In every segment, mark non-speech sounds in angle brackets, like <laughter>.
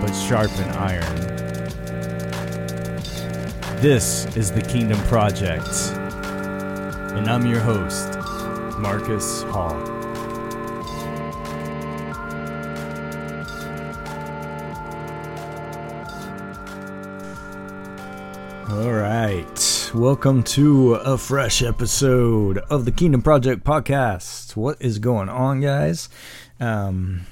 but sharpen iron. This is the Kingdom Project, and I'm your host, Marcus Hall. All right. Welcome to a fresh episode of the Kingdom Project podcast. What is going on, guys? Um,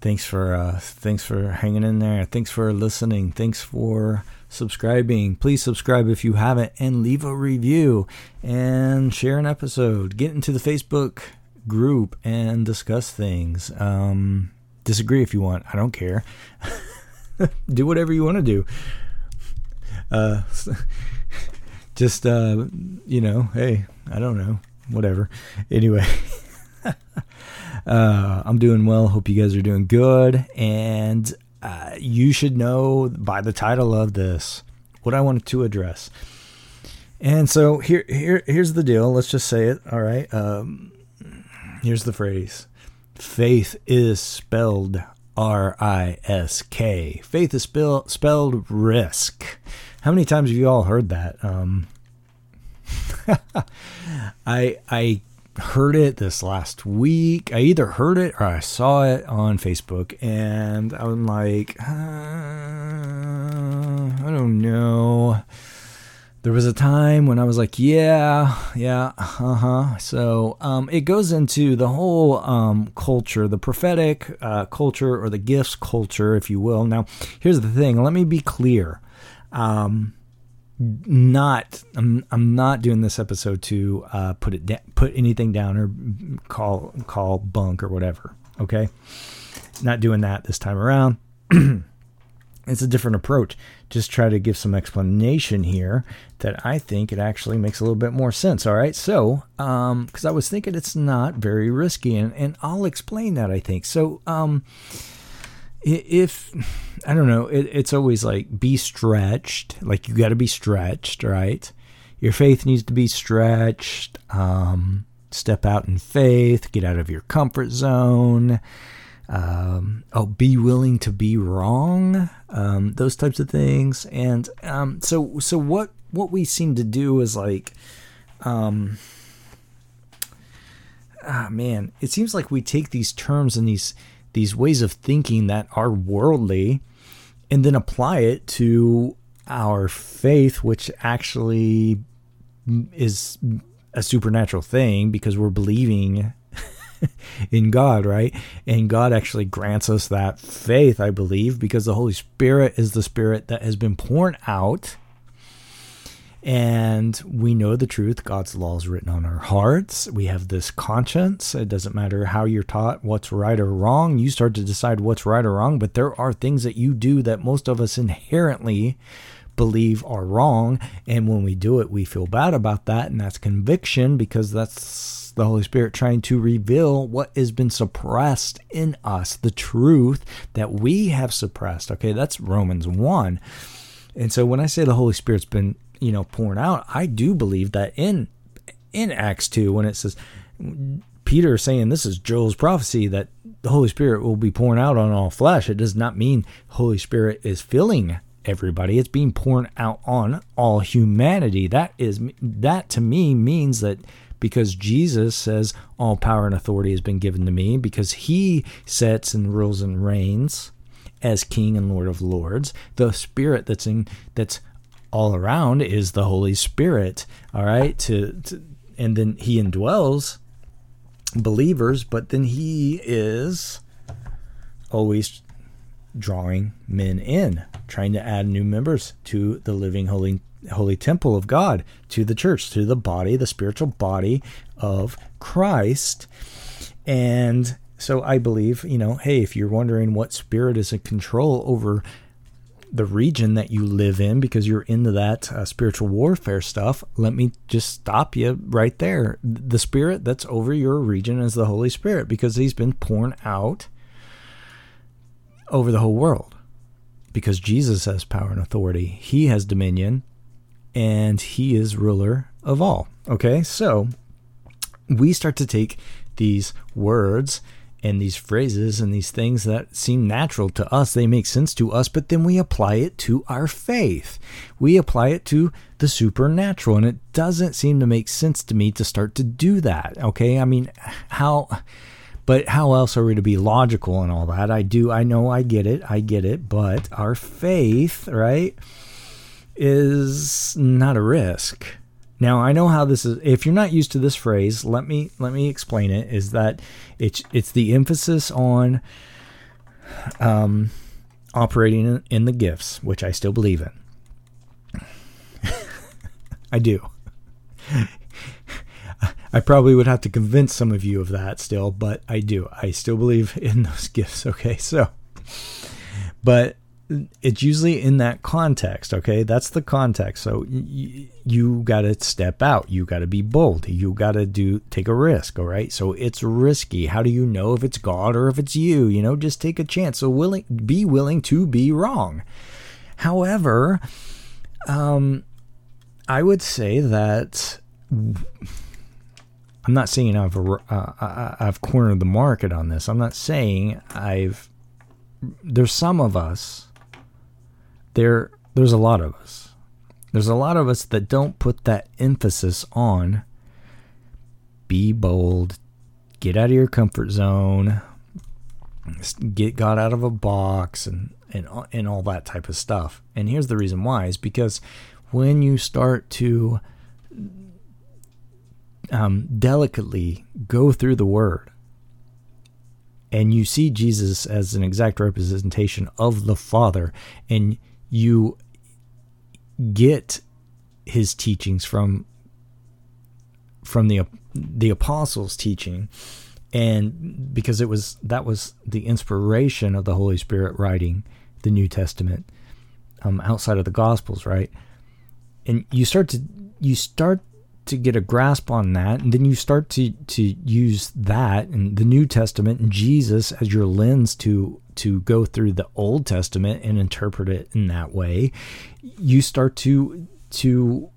thanks for uh, thanks for hanging in there. Thanks for listening. Thanks for subscribing. Please subscribe if you haven't and leave a review and share an episode. Get into the Facebook group and discuss things. Um, disagree if you want. I don't care. <laughs> do whatever you want to do. Uh, <laughs> just uh, you know, hey, I don't know, whatever. Anyway, <laughs> uh, I'm doing well. Hope you guys are doing good, and uh, you should know by the title of this what I wanted to address. And so here, here, here's the deal. Let's just say it. All right. Um, here's the phrase: Faith is spelled R I S K. Faith is spell, spelled risk. How many times have you all heard that? Um, <laughs> I I heard it this last week. I either heard it or I saw it on Facebook, and I'm like, uh, I don't know. There was a time when I was like, yeah, yeah, uh huh. So um, it goes into the whole um, culture, the prophetic uh, culture, or the gifts culture, if you will. Now, here's the thing. Let me be clear. Um, not I'm, I'm not doing this episode to uh, put it da- put anything down or call call bunk or whatever. Okay, not doing that this time around. <clears throat> it's a different approach. Just try to give some explanation here that I think it actually makes a little bit more sense. All right, so um, because I was thinking it's not very risky, and and I'll explain that. I think so. Um, if I don't know, it, it's always like be stretched. Like you got to be stretched, right? Your faith needs to be stretched. Um, step out in faith. Get out of your comfort zone. Um, oh, be willing to be wrong. Um, those types of things. And um, so, so what what we seem to do is like, um, ah, man, it seems like we take these terms and these these ways of thinking that are worldly and then apply it to our faith, which actually is a supernatural thing because we're believing <laughs> in God, right? And God actually grants us that faith, I believe, because the Holy Spirit is the Spirit that has been poured out and we know the truth. God's law is written on our hearts. We have this conscience. It doesn't matter how you're taught what's right or wrong. You start to decide what's right or wrong, but there are things that you do that most of us inherently believe are wrong. And when we do it, we feel bad about that. And that's conviction because that's the Holy Spirit trying to reveal what has been suppressed in us, the truth that we have suppressed. Okay, that's Romans 1. And so when I say the Holy Spirit's been you know pouring out i do believe that in in acts 2 when it says peter saying this is joel's prophecy that the holy spirit will be pouring out on all flesh. It does not mean holy spirit is filling everybody. It's being poured out on all humanity. That is that to me means that because Jesus says all power and authority has been given to me because he sets and rules and reigns as king and lord of lords the spirit that's in that's all around is the Holy Spirit. All right, to, to and then He indwells believers, but then He is always drawing men in, trying to add new members to the living holy holy temple of God, to the church, to the body, the spiritual body of Christ. And So I believe, you know, hey, if you're wondering what spirit is in control over the region that you live in because you're into that uh, spiritual warfare stuff, let me just stop you right there. The spirit that's over your region is the Holy Spirit because he's been poured out over the whole world because Jesus has power and authority. He has dominion and he is ruler of all. Okay, so we start to take these words and these phrases and these things that seem natural to us, they make sense to us, but then we apply it to our faith. We apply it to the supernatural, and it doesn't seem to make sense to me to start to do that. Okay, I mean, how. But how else are we to be logical and all that? I do, I know, I get it, I get it, but our faith, right, is not a risk. Now I know how this is. If you're not used to this phrase, let me let me explain it. Is that it's it's the emphasis on um, operating in the gifts, which I still believe in. <laughs> I do. <laughs> I probably would have to convince some of you of that still, but I do. I still believe in those <laughs> gifts. Okay, so, but it's usually in that context okay? That's the context. So y- you got to step out. You got to be bold. You got to do take a risk all right? So it's risky. How do you know if it's god or if it's you? You know just take a chance. So willing be willing to be wrong. However um i would say that i'm not saying i've uh, i've cornered the market on this. I'm not saying i've there's some of us there there's a lot of us. There's a lot of us that don't put that emphasis on be bold, get out of your comfort zone, get God out of a box and and and all that type of stuff. And here's the reason why is because when you start to um, delicately go through the word and you see Jesus as an exact representation of the Father and you get his teachings from from the the apostles teaching. And because it was that was the inspiration of the holy spirit writing the new testament um, outside of the gospels right? And you start to you start to get a grasp on that and then you start to to use that and the new testament and jesus as your lens to to go through the Old Testament and interpret it in that way, you start to to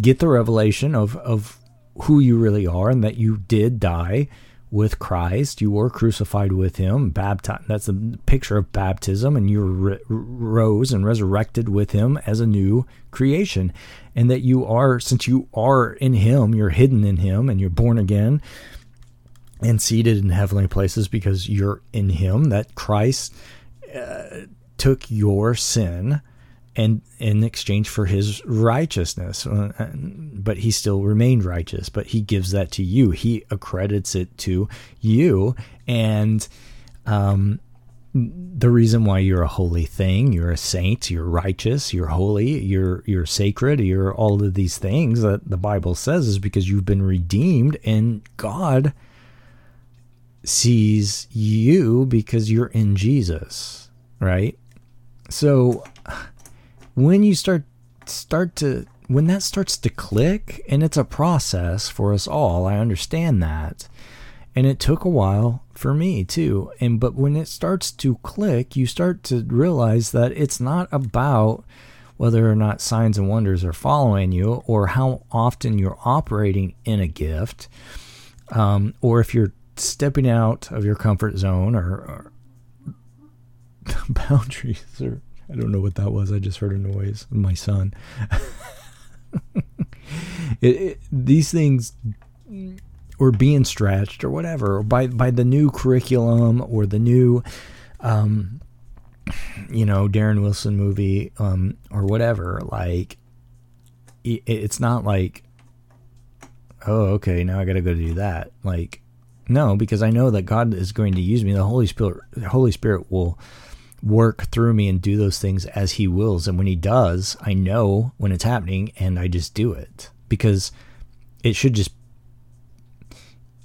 get the revelation of of who you really are and that you did die with Christ. You were crucified with Him. Baptized. That's a picture of baptism, and you re- rose and resurrected with Him as a new creation, and that you are, since you are in Him, you're hidden in Him, and you're born again and seated in heavenly places because you're in him that Christ uh, took your sin and in exchange for his righteousness uh, but he still remained righteous but he gives that to you he accredits it to you and um, the reason why you're a holy thing, you're a saint, you're righteous, you're holy, you're you're sacred, you're all of these things that the Bible says is because you've been redeemed and God sees you because you're in Jesus, right? So when you start start to when that starts to click and it's a process for us all, I understand that. And it took a while for me too. And but when it starts to click, you start to realize that it's not about whether or not signs and wonders are following you or how often you're operating in a gift um, or if you're stepping out of your comfort zone or, or <laughs> boundaries or I don't know what that was. I just heard a noise. My son. <laughs> it, it, these things were being stretched or whatever by by the new curriculum or the new, um, you know, Darren Wilson movie um, or whatever. Like, it, it's not like, oh, okay, now I got to go do that. Like, no, because I know that God is going to use me. The Holy Spirit, the Holy Spirit will work through me and do those things as He wills. And when He does, I know when it's happening, and I just do it because it should just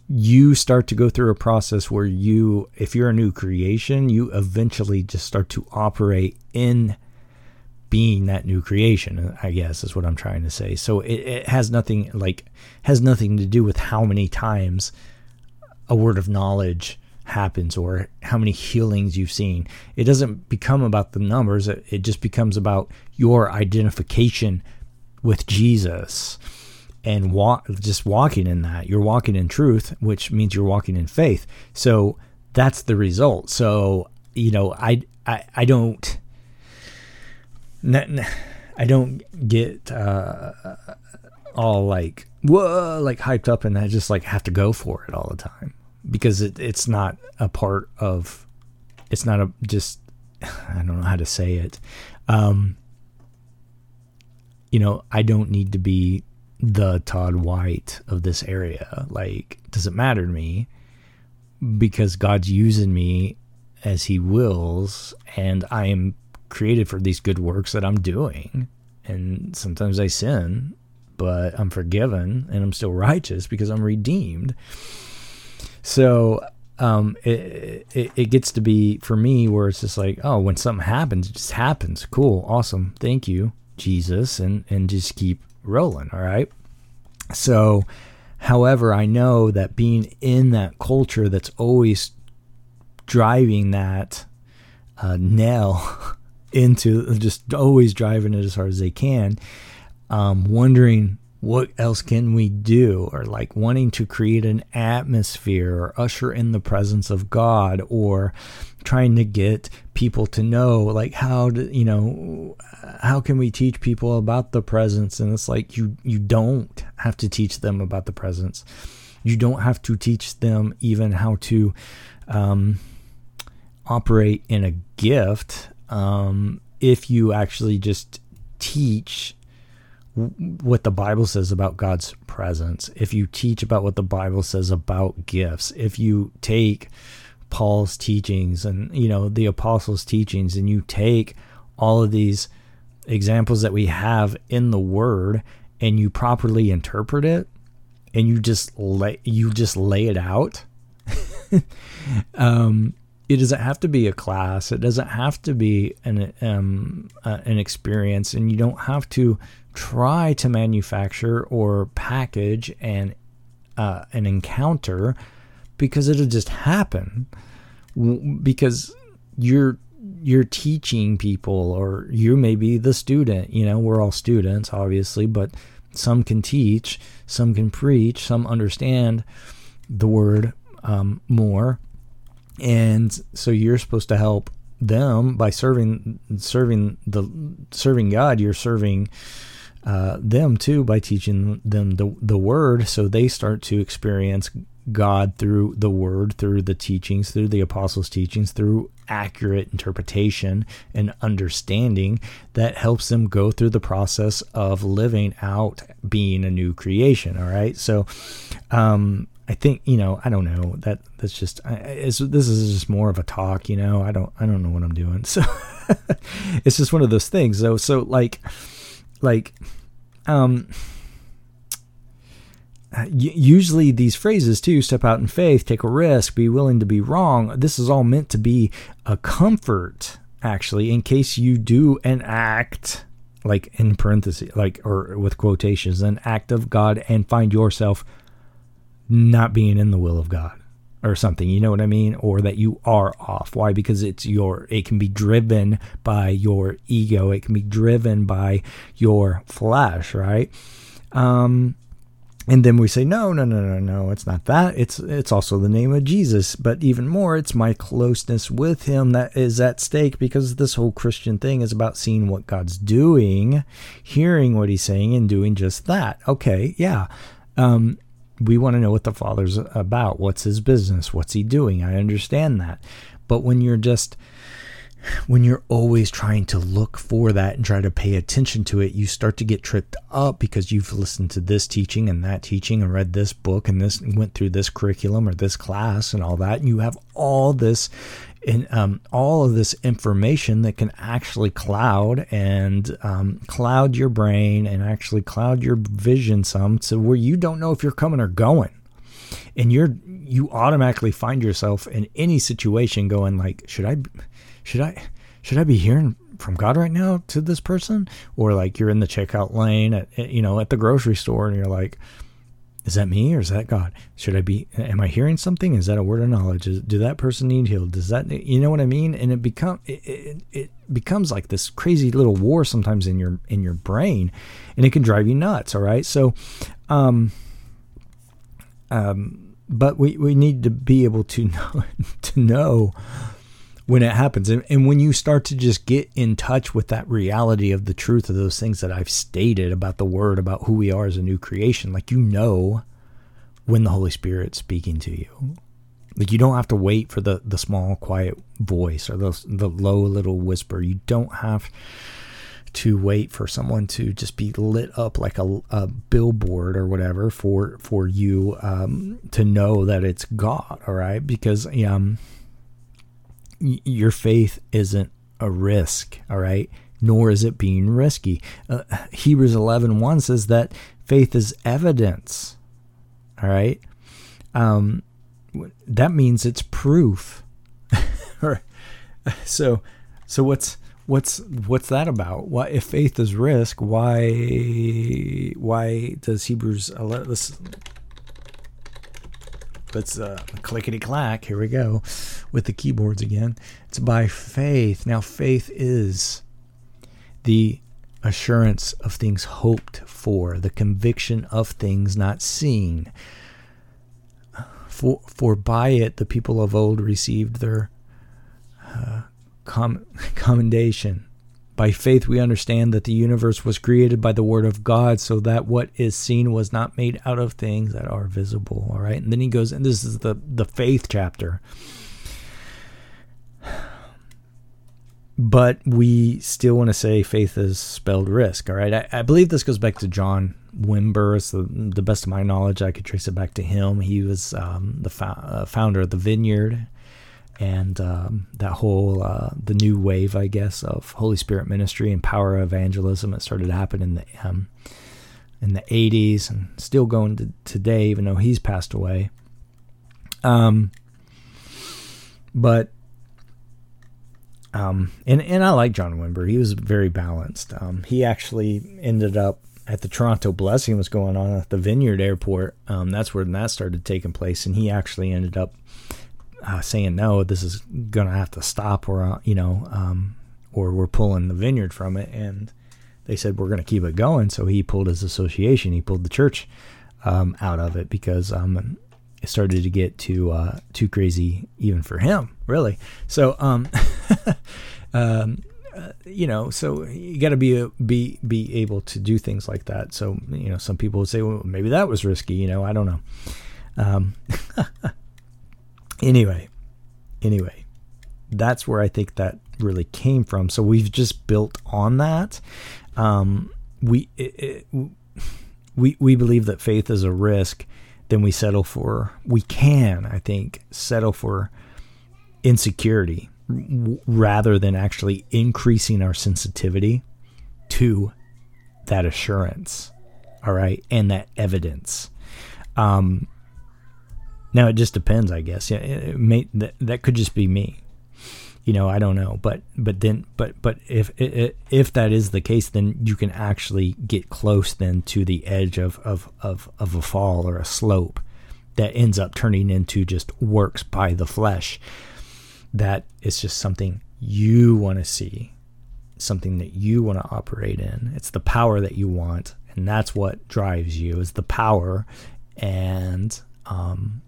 you start to go through a process where you, if you're a new creation, you eventually just start to operate in being that new creation i guess is what i'm trying to say so it, it, has nothing like has nothing to do with how many times a word of knowledge happens or how many healings you've seen. It doesn't become about the numbers. It, just becomes about your identification with jesus and walk just walking in that. You're walking in truth which means you're walking in faith. So that's the result. So you know i i, I don't I don't get uh, all like whoa, like hyped up, and I just like have to go for it all the time because it, it's not a part of. It's not a just. <laughs> I don't know how to say it. Um, you know, I don't need to be the Todd White of this area. Like, does it matter to me? Because God's using me as He wills, and I am created for these good works that I'm doing. And sometimes I sin, but I'm forgiven and I'm still righteous because I'm redeemed. So um, it, it, it gets to be for me where it's just like, oh, when something happens, it just happens. Cool, awesome, thank you, Jesus, and and just keep rolling. All right. So, however, I know that being in that culture that's always driving that uh, nail <laughs> into just always driving it as hard as they can, um, wondering what else can we do, or like wanting to create an atmosphere or usher in the presence of God, or trying to get people to know, like how do you know, how can we teach people about the presence? And it's like you you don't have to teach them about the presence. You don't have to teach them even how to um, operate in a gift um, if you actually just teach what the Bible says about God's presence, if you teach about what the Bible says about gifts, if you take Paul's teachings and you know the apostles' teachings and you take all of these examples that we have in the word and you properly interpret it and you just lay you just lay it out <laughs> um it doesn't have to be a class. It doesn't have to be an um, uh, an experience, and you don't have to try to manufacture or package an uh, an encounter because it'll just happen because you're you're teaching people or you may be the student you know we're all students obviously but some can teach some can preach some understand the word um, more and so you're supposed to help them by serving serving the serving God. You're serving uh, them too by teaching them the the word, so they start to experience God through the word, through the teachings, through the apostles' teachings, through accurate interpretation and understanding that helps them go through the process of living out being a new creation. All right. So, um, I think you know I don't know. That that's just this is just more of a talk you know. I don't I don't know what I'm doing. <laughs> So it's just one of those things though. So like like um usually these phrases too step out in faith take a risk be willing to be wrong this is all meant to be a comfort actually in case you do an act like in parentheses like or with quotations an act of God and find yourself not being in the will of God or something, you know what I mean? Or that you are off. Why? Because it's your, it can be driven by your ego, it can be driven by your flesh, right? Um, and then we say, no, no, no, no, no, it's not that. It's it's also the name of Jesus, but even more, it's my closeness with Him that is at stake because this whole Christian thing is about seeing what God's doing, hearing what He's saying, and doing just that. Okay, yeah. Um, we want to know what the father's about. What's his business? What's he doing? I understand that. But when you're just when you're always trying to look for that and try to pay attention to it, you start to get tripped up because you've listened to this teaching and that teaching and read this book and this went through this curriculum or this class and all that. And you have all this in um, all of this information that can actually cloud and um, cloud your brain and actually cloud your vision some to where you don't know if you're coming or going. and you're you automatically find yourself in any situation going like should i should i should i be hearing from god right now to this person or like you're in the checkout lane at you know at the grocery store and you're like is that me or is that God? Should I be? Am I hearing something? Is that a word of knowledge? Is, do that person need healed? Does that you know what I mean? And it become it, it, it becomes like this crazy little war sometimes in your in your brain, and it can drive you nuts. All right, so, um, um, but we we need to be able to <laughs> know to know when it happens. And, and when you start to just get in touch with that reality of the truth of those things that I've stated about the word, about who we are as a new creation, like you know when the Holy Spirit's speaking to you. Like you don't have to wait for the, the small, quiet voice or the, the low little whisper. You don't have to wait for someone to just be lit up like a, a billboard or whatever for for you um, to know that it's God. All right, because um, your faith isn't a risk, all right? Nor is it being risky. Uh, Hebrews 11 1 says that faith is evidence, all right? Um, that means it's proof. <laughs> so, so what's what's what's that about? Why, if faith is risk, why why does Hebrews 11? Let's Let's uh, clickety clack. Here we go with the keyboards again. It's by faith. Now, faith is the assurance of things hoped for, the conviction of things not seen. For, for by it the people of old received their uh, com- <laughs> commendation. By faith, we understand that the universe was created by the Word of God, so that what is seen was not made out of things that are visible. All right. And then he goes, and this is the, the faith chapter. But we still want to say faith is spelled risk. All right. I, I believe this goes back to John Wimber. It's the, the best of my knowledge. I could trace it back to him. He was um, the uh, founder of the Vineyard and um, that whole uh, the new wave, I guess, of Holy Spirit ministry and power evangelism that started to happen in the um, in the '80s and still going to today, even though he's passed away. Um, but um, and and I like John Wimber. He was very balanced. Um, he actually ended up at the Toronto Blessing was going on at the Vineyard Airport. Um, that's where that started taking place, and he actually ended up uh, saying no, this is gonna have to stop, or uh, you know, um, or we're pulling the vineyard from it, and they said we're gonna keep it going. So he pulled his association, he pulled the church um, out of it because um, it started to get too uh, too crazy even for him, really. So um, <laughs> um, uh, you know, so you got to be be be able to do things like that. So you know, some people would say, well, maybe that was risky. You know, I don't know. Um, <laughs> Anyway, anyway, that's where I think that really came from. So we've just built on that. Um, we it, it, we we believe that faith is a risk. Then we settle for we can I think settle for insecurity rather than actually increasing our sensitivity to that assurance. All right, and that evidence. Um, now it just depends, I guess. Yeah, it may, that that could just be me. You know, I don't know, but but then but but if if that is the case, then you can actually get close then to the edge of of of of a fall or a slope that ends up turning into just works by the flesh. That is just something you want to see, something that you want to operate in. It's the power that you want, and that's what drives you is the power and um,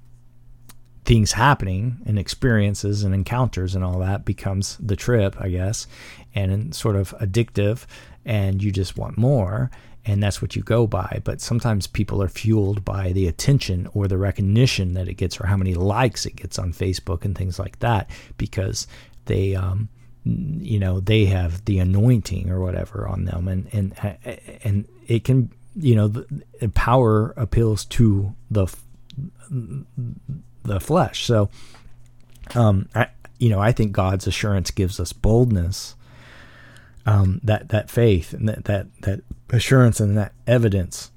things happening and experiences and encounters and all that becomes the trip, I guess, and sort of addictive, and you just want more, and that's what you go by. But sometimes people are fueled by the attention or the recognition that it gets, or how many likes it gets on Facebook and things like that, because they, um, you know, they have the anointing or whatever on them, and and and it can, you know, the power appeals to the the flesh. So, um, I, you know, I think God's assurance gives us boldness, um, that that faith and that that that assurance and that evidence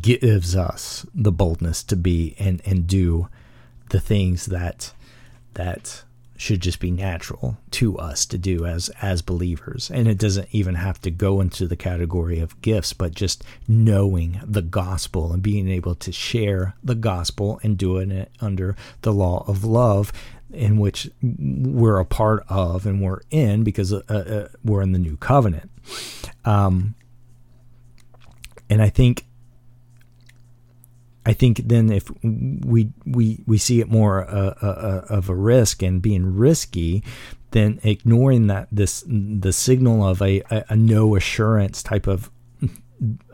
gives us the boldness to be and and do the things that that should just be natural to us to do as as believers. And it doesn't even have to go into the category of gifts but just knowing the gospel and being able to share the gospel and doing it under the law of love in which we're a part of and we're in because uh, uh, we're in the new covenant. Um, and i think I think then if we we we see it more uh, uh, uh, of a risk and being risky, then ignoring that this the signal of a, a, a no assurance type of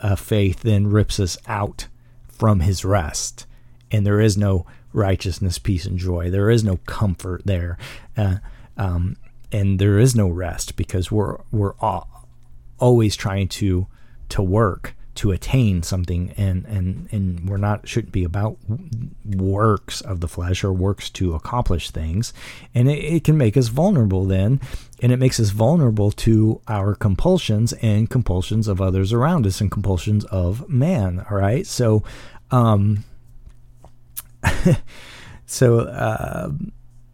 uh, faith then rips us out from His rest, and there is no righteousness, peace, and joy. There is no comfort there, uh, um, and there is no rest because we're we're always trying to to work to attain something and and and we're not shouldn't be about works of the flesh or works to accomplish things and it, it, can make us vulnerable then and it makes us vulnerable to our compulsions and compulsions of others around us and compulsions of man all right so um <laughs> so uh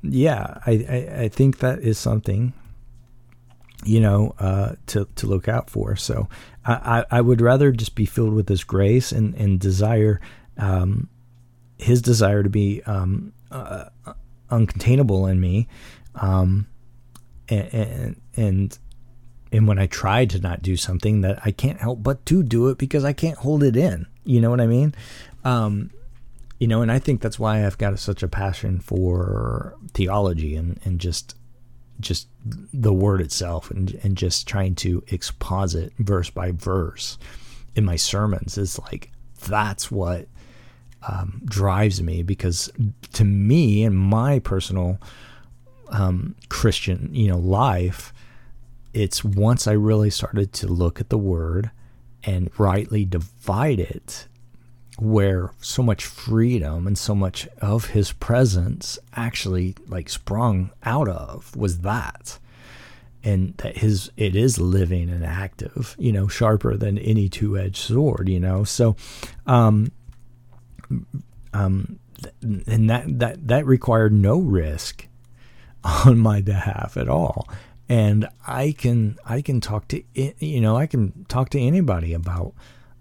yeah I, I i think that is something you know, uh, to to look out for. So I, I would rather just be filled with this grace and and desire, um, His desire to be um, uh, uncontainable in me, um, and, and and when I try to not do something that I can't help but to do it because I can't hold it in. You know what I mean? Um, you know, and I think that's why I've got such a passion for theology and and just just the word itself and, and just trying to exposit verse by verse in my sermons is like that's what um, drives me because to me in my personal um, Christian you know life it's once I really started to look at the word and rightly divide it where so much freedom and so much of his presence actually like sprung out of was that. And that his it is living and active you know sharper than any two-edged sword you know? So um um and that that that required no risk on my behalf at all. And i can i can talk to you know i can talk to anybody about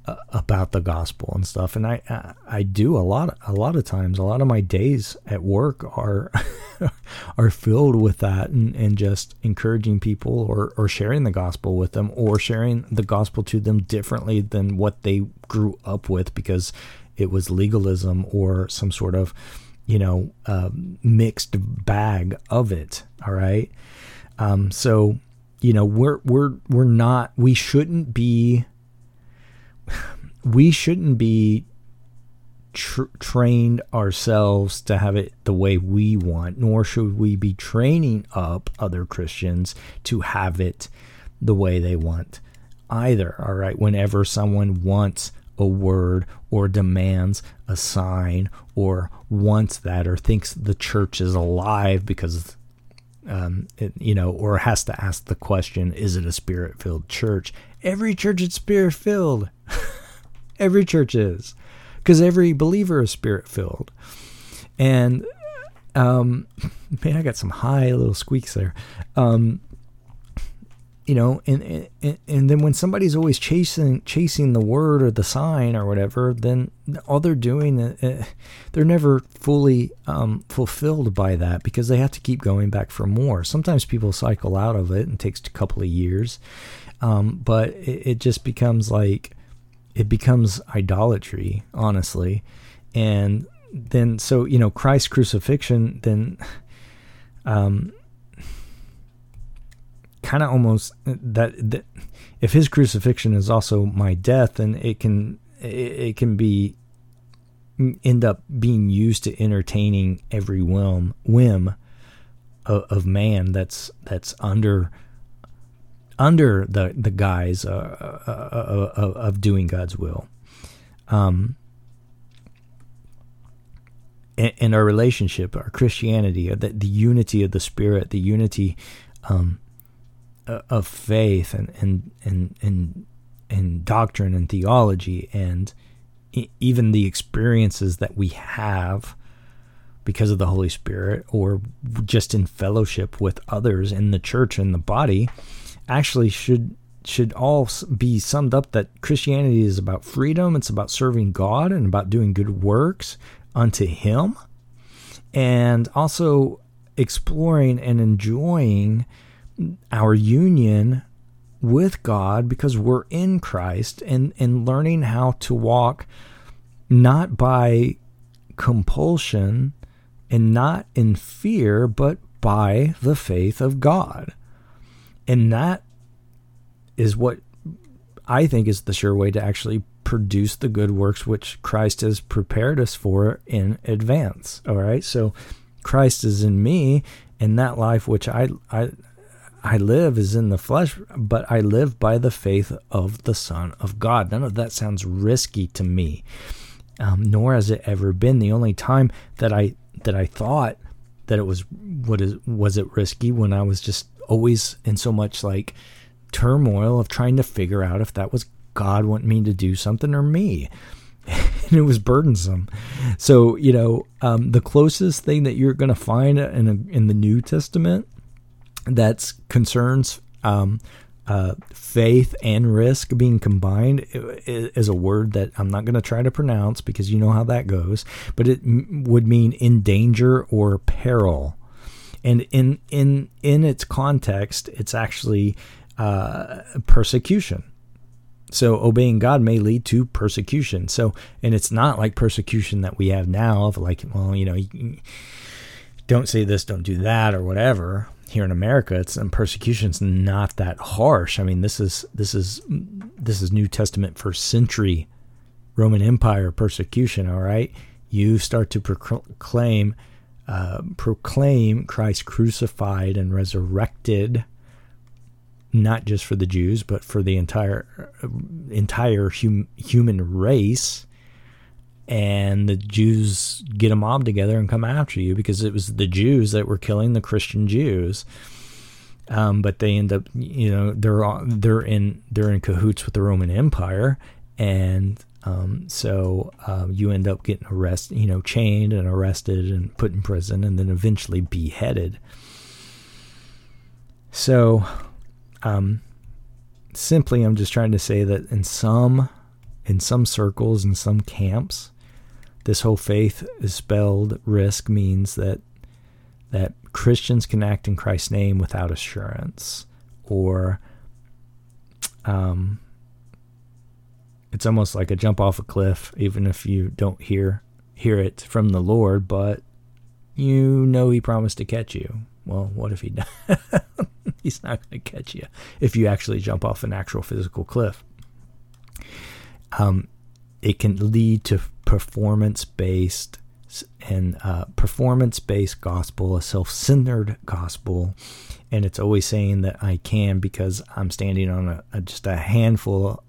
about the gospel and stuff. And I I do a lot a lot of times a lot of my days at work are <laughs> are filled with that and, and just encouraging people or, or sharing the gospel with them or sharing the gospel to them differently than what they grew up with because it was legalism or some sort of you know uh, mixed bag of it. All right. Um, so you know we're we're we're not we shouldn't be we shouldn't be tr- trained ourselves to have it the way we want, nor should we be training up other Christians to have it the way they want either. All right. Whenever someone wants a word or demands a sign or wants that or thinks the church is alive because um, it, you know, or has to ask the question, is it a spirit filled church? Every church is spirit filled. <laughs> Every church is, because every believer is spirit filled. And um, <laughs> man, I got some high little squeaks there. Um, you know, and, and and then when somebody's always chasing chasing the word or the sign or whatever, then all they're doing, uh, they're never fully um, fulfilled by that because they have to keep going back for more. Sometimes people cycle out of it and it takes a couple of years, um, but it, it just becomes like it becomes idolatry, honestly. And then, so, you know, Christ's crucifixion, then, um, kind of almost that, that if his crucifixion is also my death, then it can, it, it can be, end up being used to entertaining every whim, whim of, of man that's, that's under, under the the guise uh, uh, uh, uh, of doing God's will. Um, and, our relationship, our Christianity, the, the unity of the Spirit, the unity um, Uh, of faith, and and and and and doctrine and theology, and even the experiences that we have because of the Holy Spirit or just in fellowship with others in the church and the body actually should should all be summed up that Christianity is about freedom, it's about serving God and about doing good works unto him and also exploring and enjoying our union with God because we're in Christ and and learning how to walk not by compulsion and not in fear, but by the faith of God. And that is what I think is the sure way to actually produce the good works which Christ has prepared us for in advance. All right. So Christ is in me, and that life which I, I, I live is in the flesh, but I live by the faith of the Son of God. None of that sounds risky to me, um, nor has it ever been. The only time that I that I thought that it was what is was it risky when I was just always in so much like turmoil of trying to figure out if that was God wanting me to do something or me. <laughs> and it was burdensome. So, you know, um, the closest thing that you're going to find in, a, in the New Testament that concerns um, uh, faith and risk being combined is a word that I'm not going to try to pronounce because you know how that goes, but it m- would mean in danger or peril. And in in in its context, it's actually uh, persecution. So obeying God may lead to persecution. So, and it's not like persecution that we have now of like, well, you know, don't say this, don't do that, or whatever here in America, it's and persecution's not that harsh. I mean, this is this is this is New Testament first century Roman Empire persecution. All right, you start to proclaim uh, proclaim Christ crucified and resurrected, not just for the Jews but for the entire entire hum, human race and the Jews get a mob together and come after you because it was the Jews that were killing the Christian Jews. Um, but they end up, you know, they're they're in they're in cahoots with the Roman Empire, and um, so uh, you end up getting arrested, you know, chained and arrested and put in prison, and then eventually beheaded. So, um, simply, I'm just trying to say that in some in some circles, in some camps, this whole faith is spelled risk means that that Christians can act in Christ's name without assurance, or um, it's almost like a jump off a cliff, even if you don't hear hear it from the Lord, but you know He promised to catch you. Well, what if He <laughs> does? He's not going to catch you if you actually jump off an actual physical cliff. Um, it can lead to performance based and uh, performance based gospel, a self centered gospel. And it's always saying that I can because I'm standing on a, a, just a handful of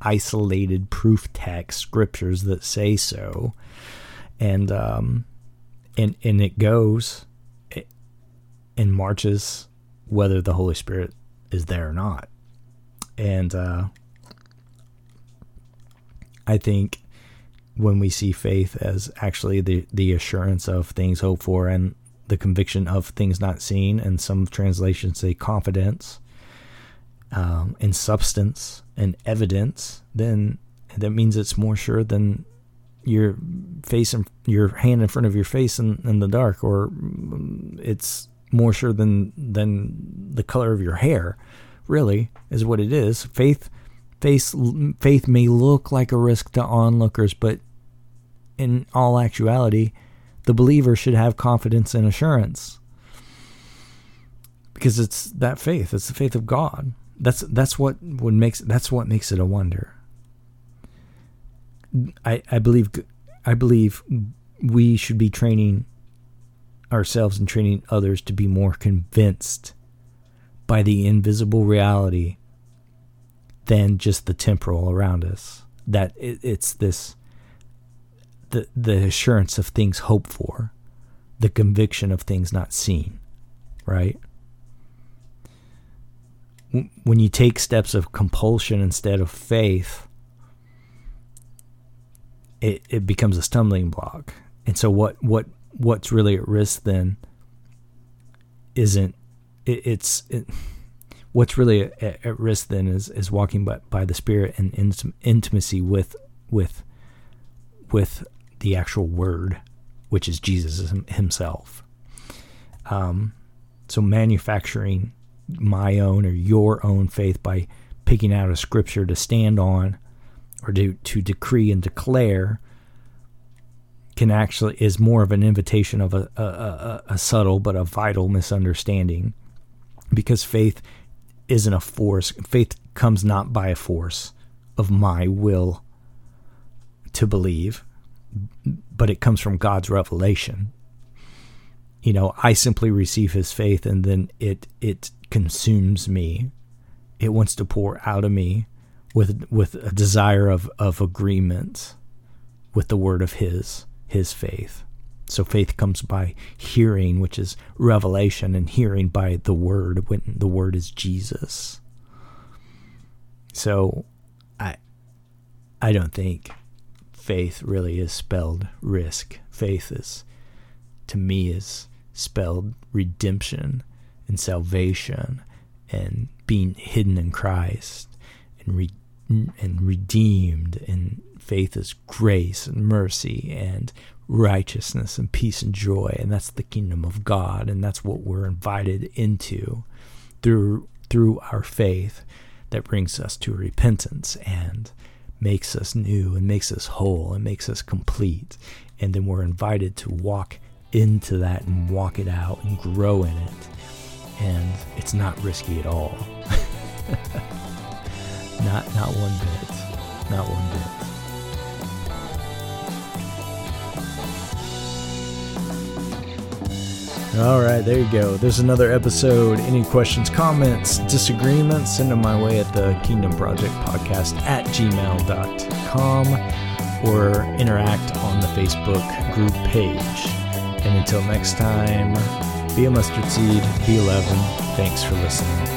isolated proof text scriptures that say so. And, um, and, and it goes and marches whether the Holy Spirit is there or not. And, uh, I think when we see faith as actually the, the assurance of things hoped for and the conviction of things not seen, and some translations say confidence um, and substance and evidence, then that means it's more sure than your face and your hand in front of your face in, in the dark, or it's more sure than than the color of your hair. Really, is what it is. Faith Faith, faith may look like a risk to onlookers, but in all actuality, the believer should have confidence and assurance because it's that faith. It's the faith of God. That's that's what would makes that's what makes it a wonder. I I believe I believe we should be training ourselves and training others to be more convinced by the invisible reality than just the temporal around us. That it, it's this the the assurance of things hoped for, the conviction of things not seen, right? When you take steps of compulsion instead of faith, it, it becomes a stumbling block. And so what what what's really at risk then isn't it, it's it, what's really at, at, risk then is is walking by, by the spirit and in intimacy with with with the actual word which is Jesus himself. Um so manufacturing my own or your own faith by picking out a scripture to stand on or to, to decree and declare can actually is more of an invitation of a, a, a, a subtle but a vital misunderstanding. Because faith isn't a force. Faith comes not by a force of my will to believe but it comes from God's revelation. You know I simply receive his faith and then it it consumes me. It wants to pour out of me with with a desire of of agreement with the word of his his faith so faith comes by hearing which is revelation and hearing by the word when the word is Jesus. So i i don't think faith really is spelled risk. Faith is to me is spelled redemption and salvation and being hidden in Christ and re- and redeemed. And faith is grace and mercy and righteousness and peace and joy and that's the kingdom of God and that's what we're invited into through through our faith that brings us to repentance and makes us new and makes us whole and makes us complete and then we're invited to walk into that and walk it out and grow in it and it's not risky at all. <laughs> not not one bit. Not one bit. All right, there you go. There's another episode. Any questions, comments, disagreements, send them my way at the Kingdom Project Podcast at gmail.com or interact on the Facebook group page. And until next time, be a mustard seed, be 11. Thanks for listening.